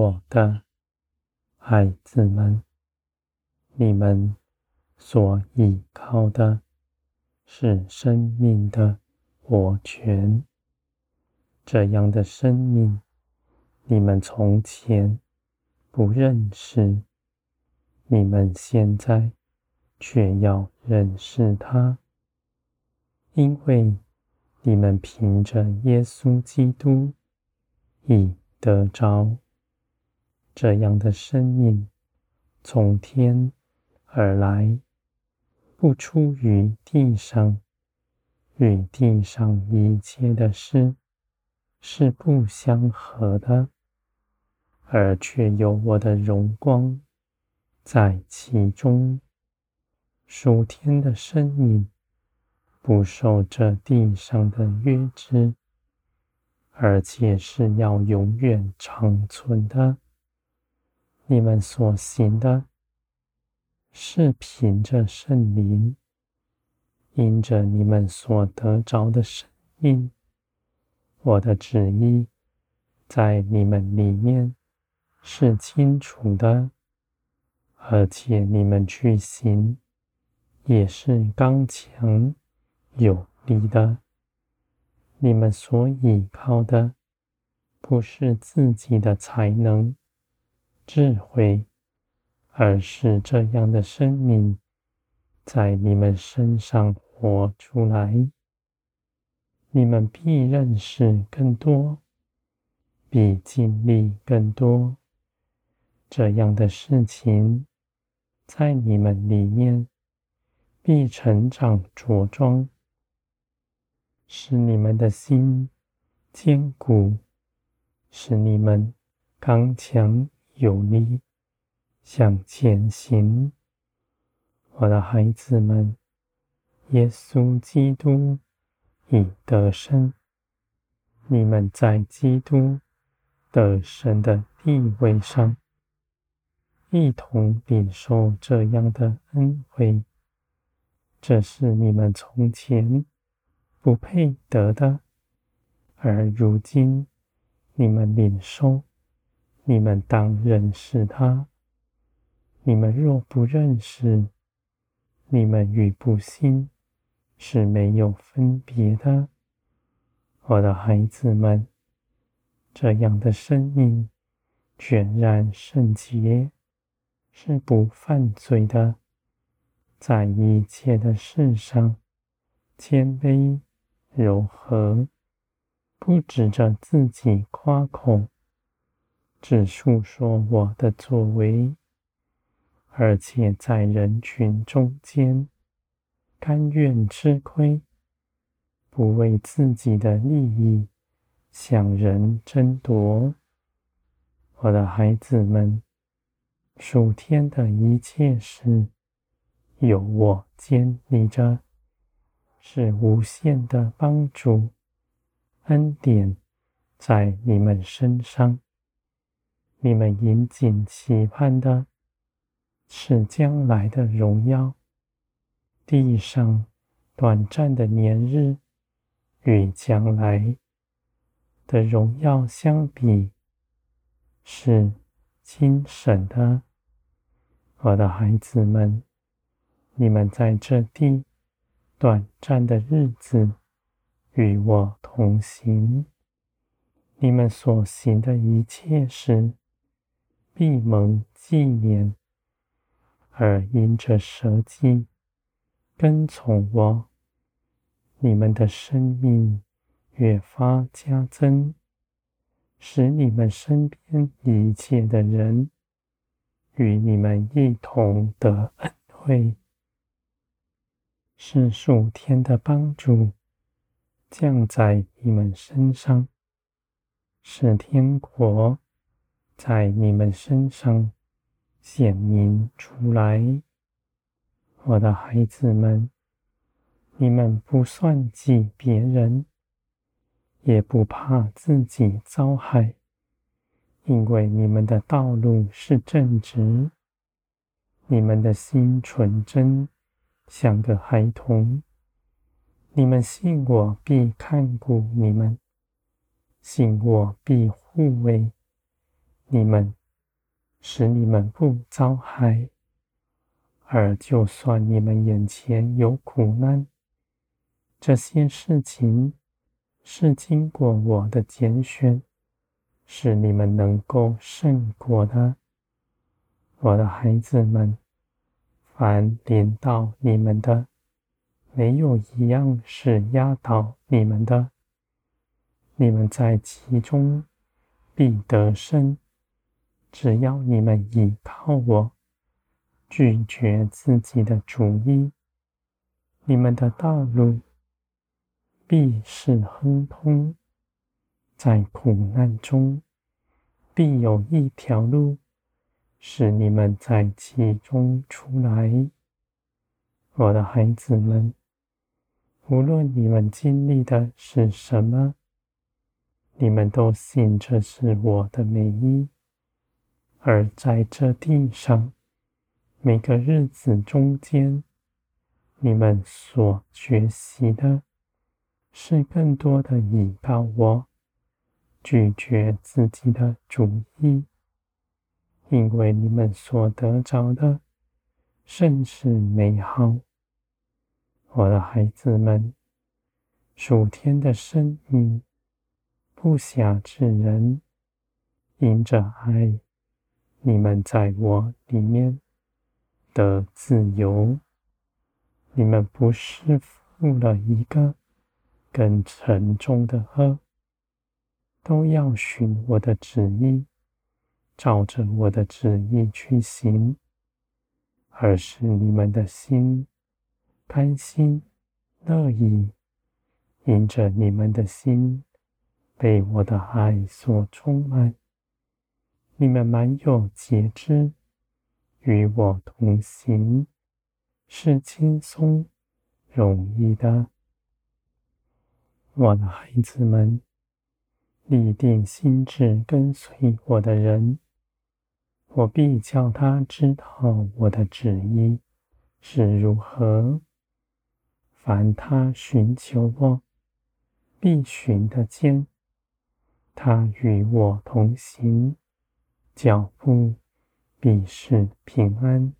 我的孩子们，你们所倚靠的是生命的活泉。这样的生命，你们从前不认识，你们现在却要认识它，因为你们凭着耶稣基督已得着。这样的生命从天而来，不出于地上，与地上一切的事是不相合的，而却有我的荣光在其中。属天的生命不受这地上的约制，而且是要永远长存的。你们所行的，是凭着圣灵，因着你们所得着的生命，我的旨意在你们里面是清楚的，而且你们去行也是刚强有力的。你们所倚靠的，不是自己的才能。智慧，而是这样的生命在你们身上活出来，你们必认识更多，必经历更多。这样的事情在你们里面必成长茁壮，使你们的心坚固，使你们刚强。有力向前行，我的孩子们，耶稣基督已得胜，你们在基督得神的地位上，一同领受这样的恩惠。这是你们从前不配得的，而如今你们领受。你们当认识他。你们若不认识，你们与不信是没有分别的。我的孩子们，这样的生命全然圣洁，是不犯罪的，在一切的事上谦卑柔和，不指着自己夸口。只述说我的作为，而且在人群中间甘愿吃亏，不为自己的利益向人争夺。我的孩子们，属天的一切事有我监理着，是无限的帮助恩典在你们身上。你们引颈期盼的是将来的荣耀。地上短暂的年日与将来的荣耀相比，是轻省的。我的孩子们，你们在这地短暂的日子与我同行，你们所行的一切事。必蒙纪念，而因着舍己跟从我，你们的生命越发加增，使你们身边一切的人与你们一同得恩惠，是属天的帮助降在你们身上，是天国。在你们身上显明出来，我的孩子们，你们不算计别人，也不怕自己遭害，因为你们的道路是正直，你们的心纯真，像个孩童。你们信我，必看顾你们；信我，必护卫。你们，使你们不遭害。而就算你们眼前有苦难，这些事情是经过我的拣选，使你们能够胜过的。我的孩子们，凡临到你们的，没有一样是压倒你们的。你们在其中必得胜，只要你们倚靠我。拒绝自己的主意，你们的道路必是亨通，在苦难中必有一条路，使你们在其中出来。我的孩子们，无论你们经历的是什么，你们都信这是我的美意，而在这地上。每个日子中间，你们所学习的是更多的倚靠我，拒绝自己的主意，因为你们所得着的甚是美好。我的孩子们，属天的生命不暇之人，因着爱，你们在我里面。的自由，你们不是负了一个更沉重的轭，都要循我的旨意，照着我的旨意去行，而是你们的心甘心乐意，因着你们的心被我的爱所充满，你们满有节制。与我同行是轻松容易的，我的孩子们，立定心志跟随我的人，我必叫他知道我的旨意是如何。凡他寻求我，必寻得见。他与我同行，脚步。必是平安。